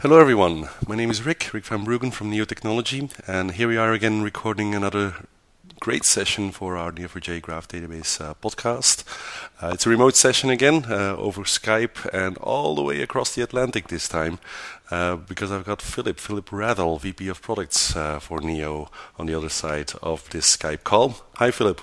Hello, everyone. My name is Rick, Rick van Bruggen from Neo Technology, and here we are again recording another great session for our Neo4j Graph Database uh, podcast. Uh, it's a remote session again uh, over Skype and all the way across the Atlantic this time uh, because I've got Philip, Philip Rathle, VP of Products uh, for Neo, on the other side of this Skype call. Hi, Philip.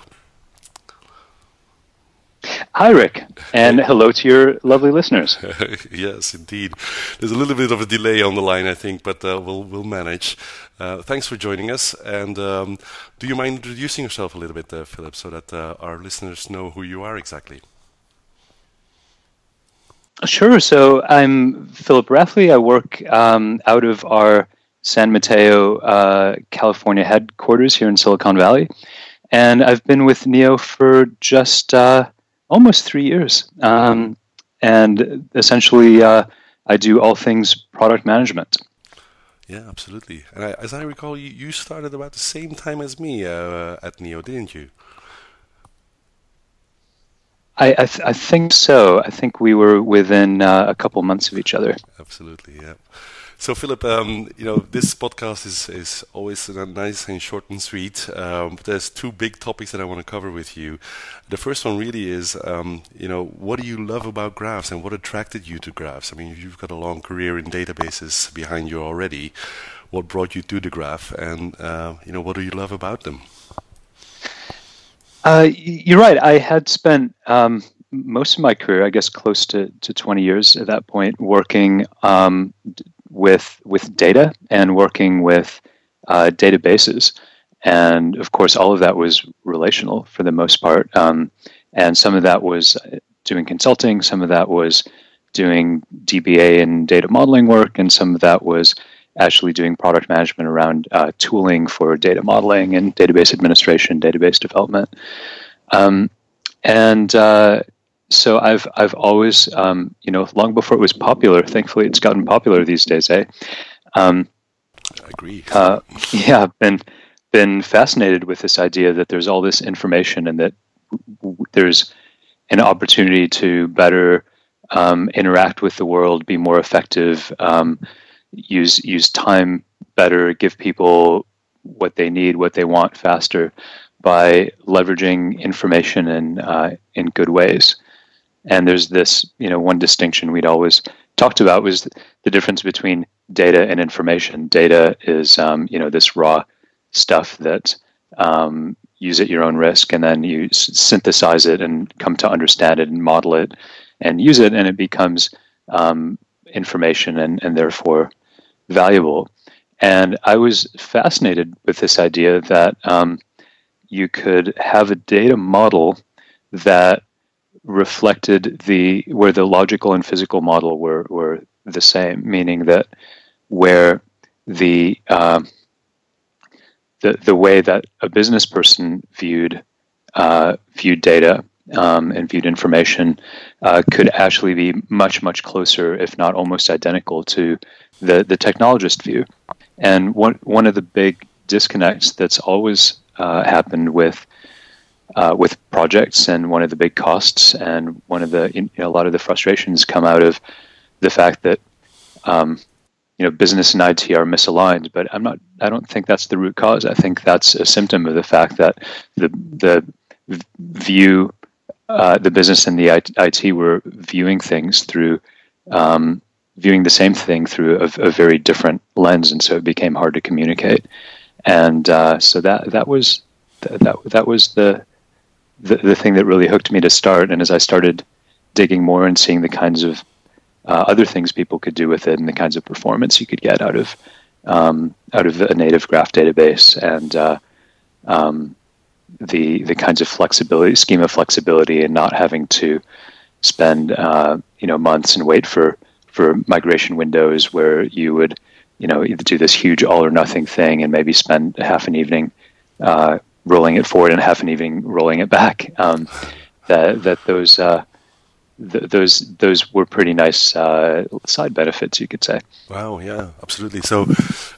Hi, Rick, and hello to your lovely listeners. yes, indeed. There's a little bit of a delay on the line, I think, but uh, we'll we'll manage. Uh, thanks for joining us. And um, do you mind introducing yourself a little bit, uh, Philip, so that uh, our listeners know who you are exactly? Sure. So I'm Philip Rathle. I work um, out of our San Mateo, uh, California headquarters here in Silicon Valley, and I've been with Neo for just uh, almost three years. Um, and essentially, uh, I do all things product management. Yeah, absolutely. And I, as I recall, you, you started about the same time as me uh, at Neo, didn't you? I, I, th- I, think so. I think we were within uh, a couple months of each other. Absolutely, yeah. So, Philip, um, you know, this podcast is, is always nice and short and sweet. Um, but there's two big topics that I want to cover with you. The first one really is, um, you know, what do you love about graphs and what attracted you to graphs? I mean, you've got a long career in databases behind you already. What brought you to the graph, and uh, you know, what do you love about them? Uh, you're right. I had spent um, most of my career, I guess, close to, to 20 years at that point, working um, with with data and working with uh, databases. And of course, all of that was relational for the most part. Um, and some of that was doing consulting, some of that was doing DBA and data modeling work, and some of that was actually doing product management around uh, tooling for data modeling and database administration, database development. Um, and uh, so I've I've always um, you know long before it was popular. Thankfully, it's gotten popular these days. Eh? Um, I agree. Uh, yeah, I've been been fascinated with this idea that there's all this information and that w- there's an opportunity to better um, interact with the world, be more effective, um, use use time better, give people what they need, what they want faster by leveraging information in uh, in good ways. And there's this, you know, one distinction we'd always talked about was the difference between data and information. Data is, um, you know, this raw stuff that um, use at your own risk, and then you synthesize it and come to understand it and model it and use it, and it becomes um, information and, and therefore valuable. And I was fascinated with this idea that um, you could have a data model that reflected the where the logical and physical model were were the same, meaning that where the um, the the way that a business person viewed uh, viewed data um, and viewed information uh, could actually be much much closer, if not almost identical, to the the technologist view. And one one of the big disconnects that's always uh, happened with uh, with projects, and one of the big costs, and one of the you know, a lot of the frustrations come out of the fact that um, you know business and IT are misaligned. But I'm not. I don't think that's the root cause. I think that's a symptom of the fact that the the view uh, the business and the IT were viewing things through um, viewing the same thing through a, a, very different lens, and so it became hard to communicate. And uh, so that that was that that was the the, the thing that really hooked me to start. And as I started digging more and seeing the kinds of uh, other things people could do with it and the kinds of performance you could get out of um, out of a native graph database and uh, um, the the kinds of flexibility, schema flexibility, and not having to spend uh, you know months and wait for for migration windows where you would you know either do this huge all or nothing thing and maybe spend half an evening uh, rolling it forward and half an evening rolling it back. Um, that that those uh, th- those those were pretty nice uh, side benefits, you could say. Wow, yeah, absolutely. So,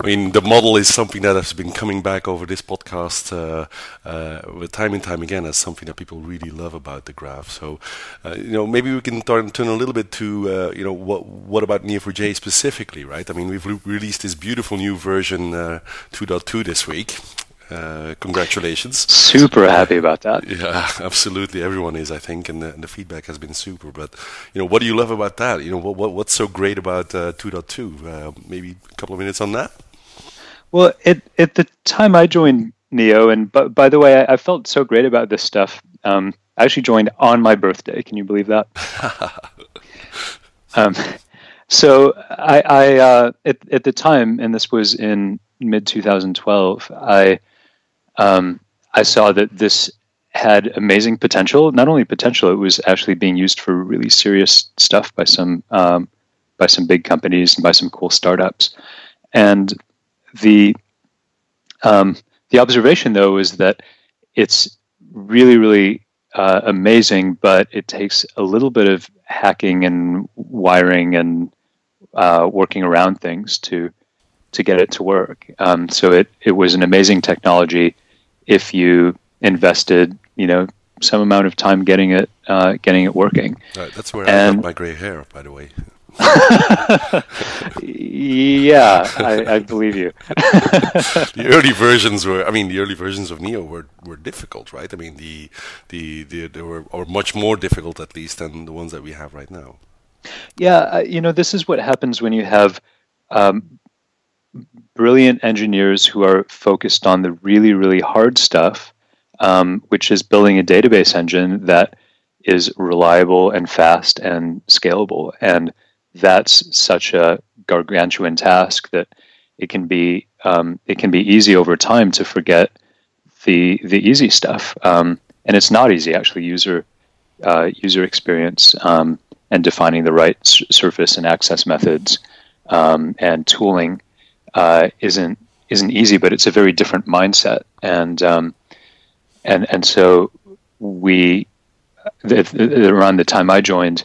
I mean, the model is something that has been coming back over this podcast uh, uh, time and time again as something that people really love about the graph. So, uh, you know, maybe we can turn, turn a little bit to, uh, you know, what what about Neo4j specifically, right? I mean, we've re- released this beautiful new version 2.2 uh, this week. Uh, congratulations. Super happy about that. Yeah, absolutely. Everyone is, I think, and the, and the, feedback has been super. But you know, what do you love about that? You know, what, what what's so great about uh, 2.2? Uh, maybe a couple of minutes on that. Well, at at the time I joined Neo, and by, by the way, I, I, felt so great about this stuff. Um, I actually joined on my birthday. Can you believe that? um, so I, I uh, at at the time, and this was in mid 2012, I um, I saw that this had amazing potential. Not only potential, it was actually being used for really serious stuff by some um, by some big companies and by some cool startups. And the um, the observation though is that it's really really uh, amazing, but it takes a little bit of hacking and wiring and uh, working around things to to get it to work. Um, so it it was an amazing technology if you invested, you know, some amount of time getting it uh, getting it working. Right, that's where and, I got my gray hair, by the way. yeah, I, I, believe you. the early versions were, I mean, the early versions of Neo were, were difficult, right? I mean, the, the, the they were or much more difficult at least than the ones that we have right now. Yeah, you know, this is what happens when you have um, brilliant engineers who are focused on the really, really hard stuff, um, which is building a database engine that is reliable and fast and scalable. And that's such a gargantuan task that it can be um, it can be easy over time to forget the the easy stuff. Um, and it's not easy actually. User uh, user experience um, and defining the right s- surface and access methods um, and tooling uh, isn't isn't easy, but it's a very different mindset, and um, and and so we around the time I joined,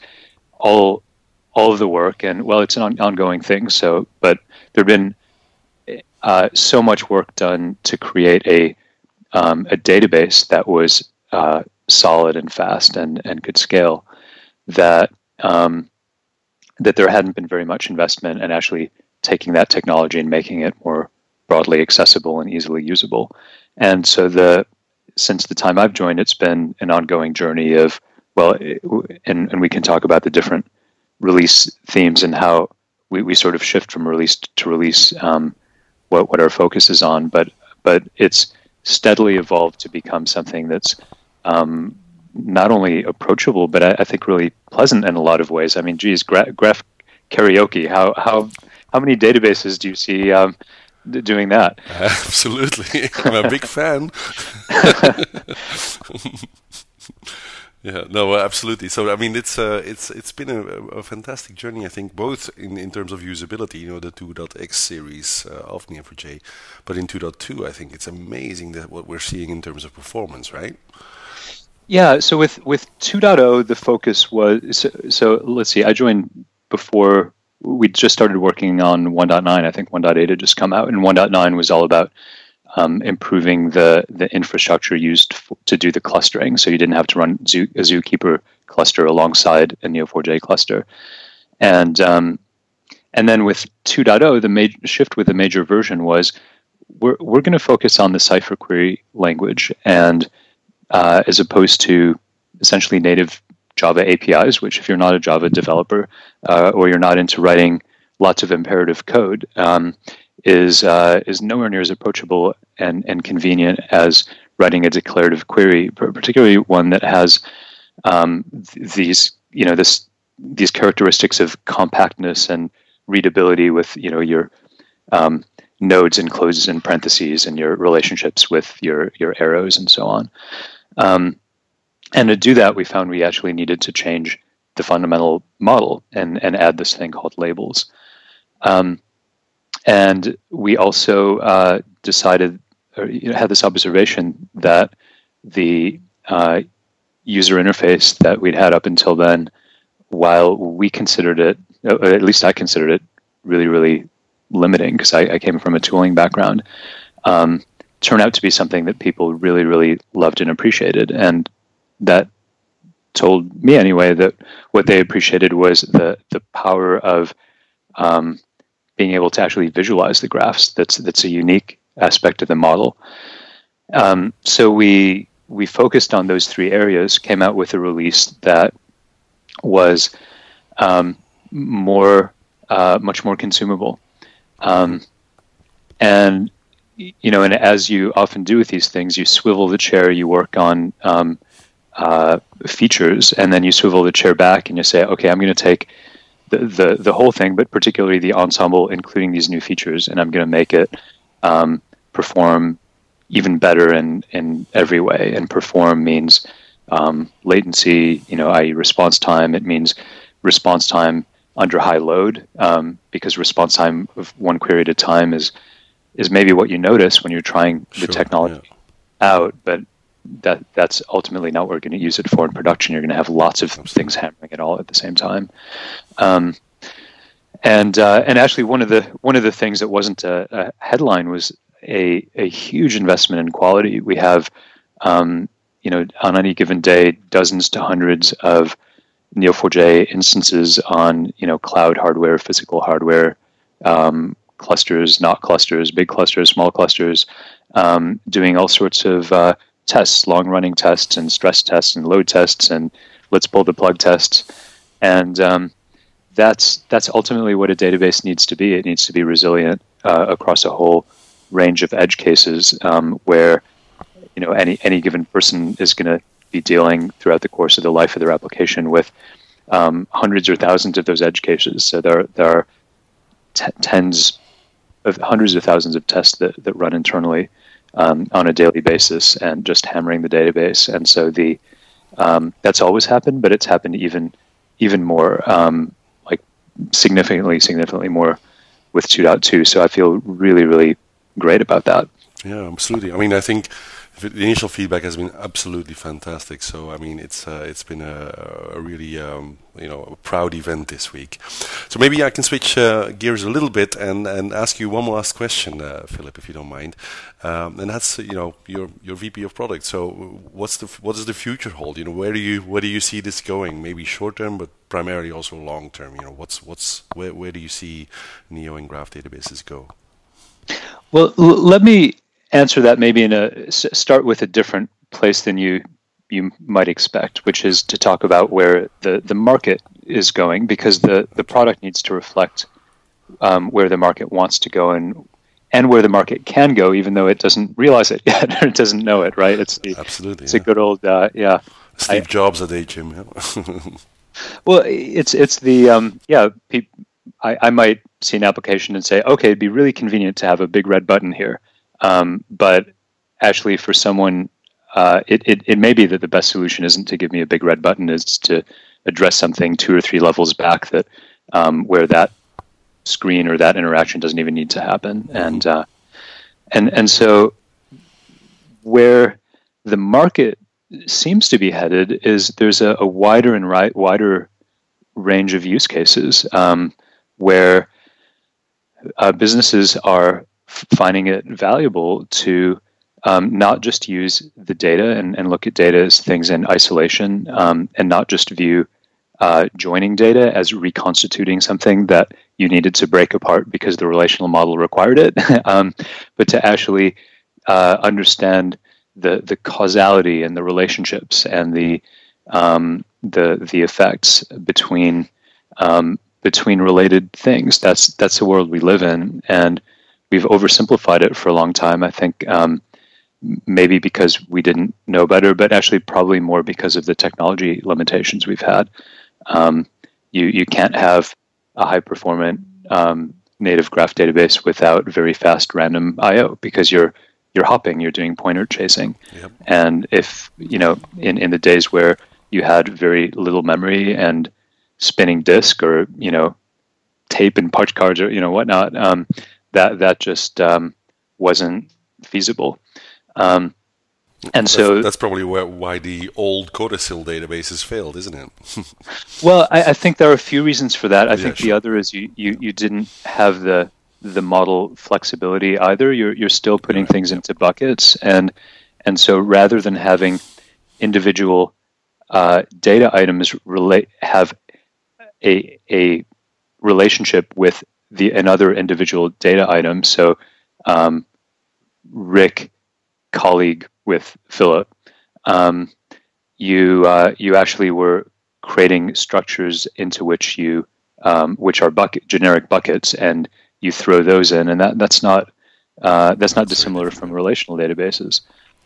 all all of the work and well, it's an on, ongoing thing. So, but there've been uh, so much work done to create a um, a database that was uh, solid and fast and and could scale that um, that there hadn't been very much investment and actually taking that technology and making it more broadly accessible and easily usable. And so the since the time I've joined, it's been an ongoing journey of well, and and we can talk about the different release themes and how we, we sort of shift from release to release um, what what our focus is on. But but it's steadily evolved to become something that's um, not only approachable, but I, I, think really pleasant in a lot of ways. I mean, geez, graph, graph karaoke. How how how many databases do you see um, doing that? Absolutely, I'm a big fan. yeah, no, absolutely. So I mean, it's uh, it's it's been a, a, fantastic journey. I think both in, in terms of usability, you know, the 2.x series uh, of Neo4j, but in 2.2, I think it's amazing that what we're seeing in terms of performance, right? Yeah. So with with 2.0, the focus was so, so let's see. I joined before we just started working on 1.9. I think 1.8 had just come out, and 1.9 was all about um, improving the the infrastructure used f- to do the clustering. So you didn't have to run Zoo, a Zookeeper cluster alongside a Neo4j cluster, and um, and then with 2.0, the major shift with the major version was we're we're going to focus on the Cypher query language, and uh, as opposed to essentially native Java APIs, which if you're not a Java developer uh, or you're not into writing lots of imperative code, um, is uh, is nowhere near as approachable and, and convenient as writing a declarative query, particularly one that has um, th- these you know this these characteristics of compactness and readability with you know your um, nodes and closes and parentheses and your relationships with your your arrows and so on. Um, and to do that, we found we actually needed to change the fundamental model and, and add this thing called labels. Um, and we also uh, decided, or you know, had this observation that the uh, user interface that we'd had up until then while we considered it, uh, at least I considered it, really, really limiting because I, I, came from a tooling background, um, turned out to be something that people really, really loved and appreciated. And that told me anyway that what they appreciated was the the power of um, being able to actually visualize the graphs. That's that's a unique aspect of the model. Um, so we we focused on those three areas, came out with a release that was um, more, uh, much more consumable, um, and you know, and as you often do with these things, you swivel the chair, you work on um, uh, features, and then you swivel the chair back and you say, okay, I'm going to take the, the the whole thing, but particularly the ensemble, including these new features, and I'm going to make it um, perform even better in in every way. And perform means um, latency, you know, i.e., response time. It means response time under high load, um, because response time of one query at a time is is maybe what you notice when you're trying sure, the technology yeah. out, but that that's ultimately not what we're going to use it for in production. You're going to have lots of things hammering it all at the same time. Um, and uh, and actually, one of the one of the things that wasn't a, a headline was a, a huge investment in quality. We have, um, you know, on any given day, dozens to hundreds of Neo4j instances on, you know, cloud hardware, physical hardware, um, clusters, not clusters, big clusters, small clusters, um, doing all sorts of uh, tests, long running tests, and stress tests, and load tests, and let's pull the plug tests. And um, that's that's ultimately what a database needs to be. It needs to be resilient uh, across a whole range of edge cases um, where you know any any given person is going to be dealing throughout the course of the life of their application with um, hundreds or thousands of those edge cases. So there there are t- tens of hundreds of thousands of tests that, that run internally um, on a daily basis and just hammering the database. And so the um, that's always happened, but it's happened even even more um, like significantly significantly more with 2.2. So I feel really really great about that. Yeah, absolutely. I mean, I think the initial feedback has been absolutely fantastic. So I mean, it's uh, it's been a, a really um, you know a proud event this week. So maybe I can switch uh, gears a little bit and, and ask you one last question, uh, Philip, if you don't mind. Um, and that's you know your your VP of product. So what's the what does the future hold? You know, where do you where do you see this going? Maybe short term, but primarily also long term. You know, what's what's where where do you see Neo and Graph databases go? Well, l- let me answer that maybe in a start with a different place than you you might expect, which is to talk about where the, the market is going, because the, the product needs to reflect um, where the market wants to go and and where the market can go, even though it doesn't realize it yet or it doesn't know it. Right? It's the, absolutely. It's yeah. a good old uh, yeah. Steve I, Jobs at. Yeah. well, it's it's the um, yeah. Pe- I, I might see an application and say, okay, it'd be really convenient to have a big red button here um, but actually, for someone, uh, it, it, it may be that the best solution isn't to give me a big red button, is to address something two or three levels back that um, where that screen or that interaction doesn't even need to happen. And uh, and and so where the market seems to be headed is there's a, a wider and right wider range of use cases um, where uh, businesses are finding it valuable to um, not just use the data and, and, look at data as things in isolation um, and not just view uh, joining data as reconstituting something that you needed to break apart because the relational model required it, um, but to actually uh, understand the the causality and the relationships and the um, the the effects between um, between related things. That's that's the world we live in, and we've oversimplified it for a long time. I think um, maybe because we didn't know better, but actually probably more because of the technology limitations we've had. Um, you you can't have a high performant um, native graph database without very fast random I/O because you're you're hopping, you're doing pointer chasing, yep. and if you know in in the days where you had very little memory and spinning disk or you know tape and punch cards or you know whatnot um, that that just um, wasn't feasible. Um, And so that's probably where, why the old CODASYL databases failed, isn't it? well, I, I, think there are a few reasons for that. I Yeah, think sure. the other is you, you, you didn't have the the model flexibility either. You're you're still putting Right, things into buckets, and and so rather than having individual uh, data items relate have a a relationship with the another individual data item. So um, Rick, colleague with Philip, um, you uh, you actually were creating structures into which you um, which are bucket generic buckets, and you throw those in, and that that's not uh, that's not dissimilar from relational databases.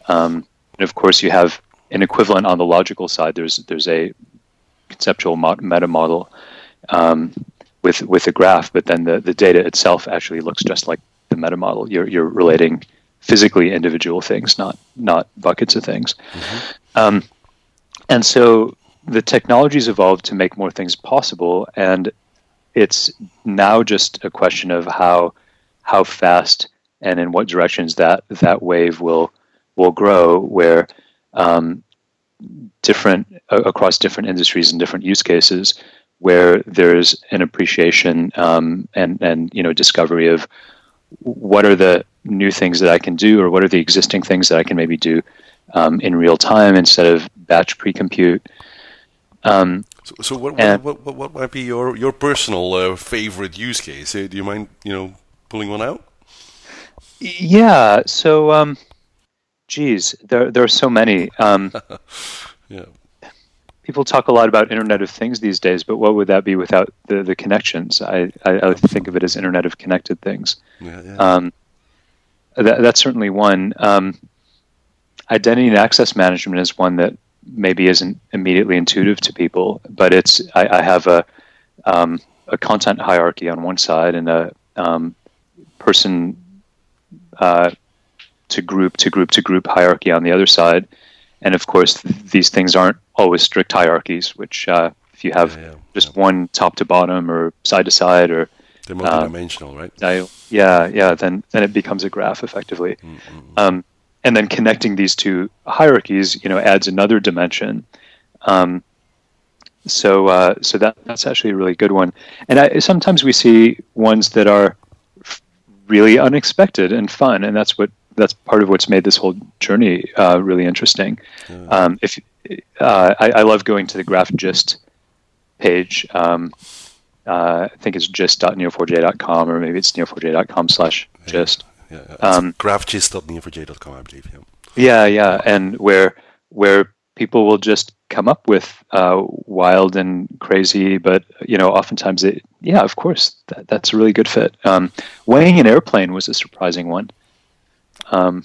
Um, and of course, you have an equivalent on the logical side. There's there's a conceptual mo- meta model um, with with a graph, but then the, the data itself actually looks just like the meta model. You're you're relating physically individual things, not not buckets of things. Um, and so the technology's evolved to make more things possible, and it's now just a question of how how fast and in what directions that that wave will will grow. Where um, different uh, across different industries and different use cases, where there's an appreciation um, and and you know discovery of what are the new things that I can do, or what are the existing things that I can maybe do um, in real time instead of batch pre-compute. Um, So, so what, And- what, what, what might be your, your personal uh, favorite use case? Uh, do you mind, you know, pulling one out? yeah, so um, geez, there there are so many. Um, Yeah. People talk a lot about Internet of Things these days, but what would that be without the the connections? I I, I think of it as Internet of Connected Things. Yeah, yeah. Um, that, that's certainly one. Um, identity and access management is one that maybe isn't immediately intuitive to people, but it's I, I have a um, a content hierarchy on one side and a um, person uh, to group to group to group hierarchy on the other side, and of course th- these things aren't always strict hierarchies. Which uh, if you have Yeah, yeah, just one top to bottom or side to side or They're multidimensional, right? dial. Yeah, yeah. Then then it becomes a graph effectively. Um, and then connecting these two hierarchies, you know, adds another dimension. Um, so uh, so that that's actually a really good one. And I, sometimes we see ones that are really unexpected and fun, and that's what that's part of what's made this whole journey uh, really interesting. Um, if uh, I, I love going to the Graph Gist page. Um, uh, I think it's gist.neo4j.com or maybe it's neo4j.com slash gist. Yeah, yeah. It's Um, graphgist.neo4j.com, I believe. Yeah. Yeah, yeah, and where where people will just come up with uh, wild and crazy, but you know, oftentimes it, yeah, of course, that, that's a really good fit. Um, weighing an airplane was a surprising one. Um,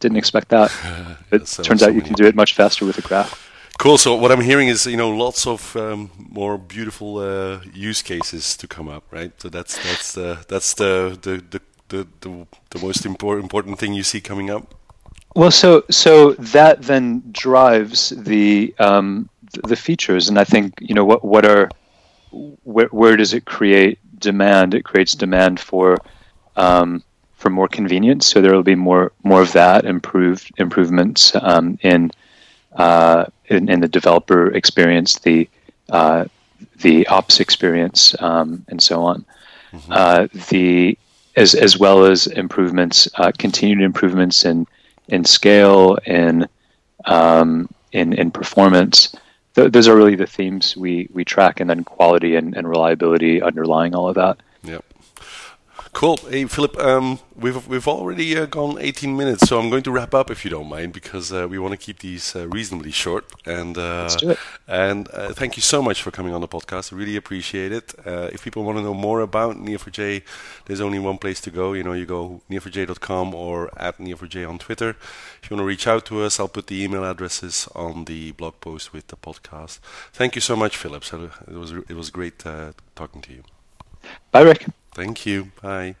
didn't expect that. It turns out you can do it much faster with a graph. Cool. So what I'm hearing is, you know, lots of um, more beautiful uh, use cases to come up, right? So that's that's the that's the the the, the, the, the most important important thing you see coming up. Well, so so that then drives the um, the features, and I think you know what what are where where does it create demand? It creates demand for um, for more convenience. So there will be more more of that improved improvements um, in, uh, in in the developer experience, the uh, the ops experience, um, and so on. Uh, the as as well as improvements, uh, continued improvements in in scale, in um, in in performance. Th- those are really the themes we we track, and then quality and, and reliability underlying all of that. Cool. Hey, Philip, um, we've we've already uh, gone 18 minutes, so I'm going to wrap up if you don't mind, because uh, we want to keep these uh, reasonably short. And uh, Let's do it. And uh, thank you so much for coming on the podcast. I really appreciate it. Uh, if people want to know more about Neo4j, there's only one place to go. You know, you go neo4j.com or at neo4j on Twitter. If you want to reach out to us, I'll put the email addresses on the blog post with the podcast. Thank you so much, Philip. So it was it was great uh, talking to you. Bye, Rick. Thank you. Bye.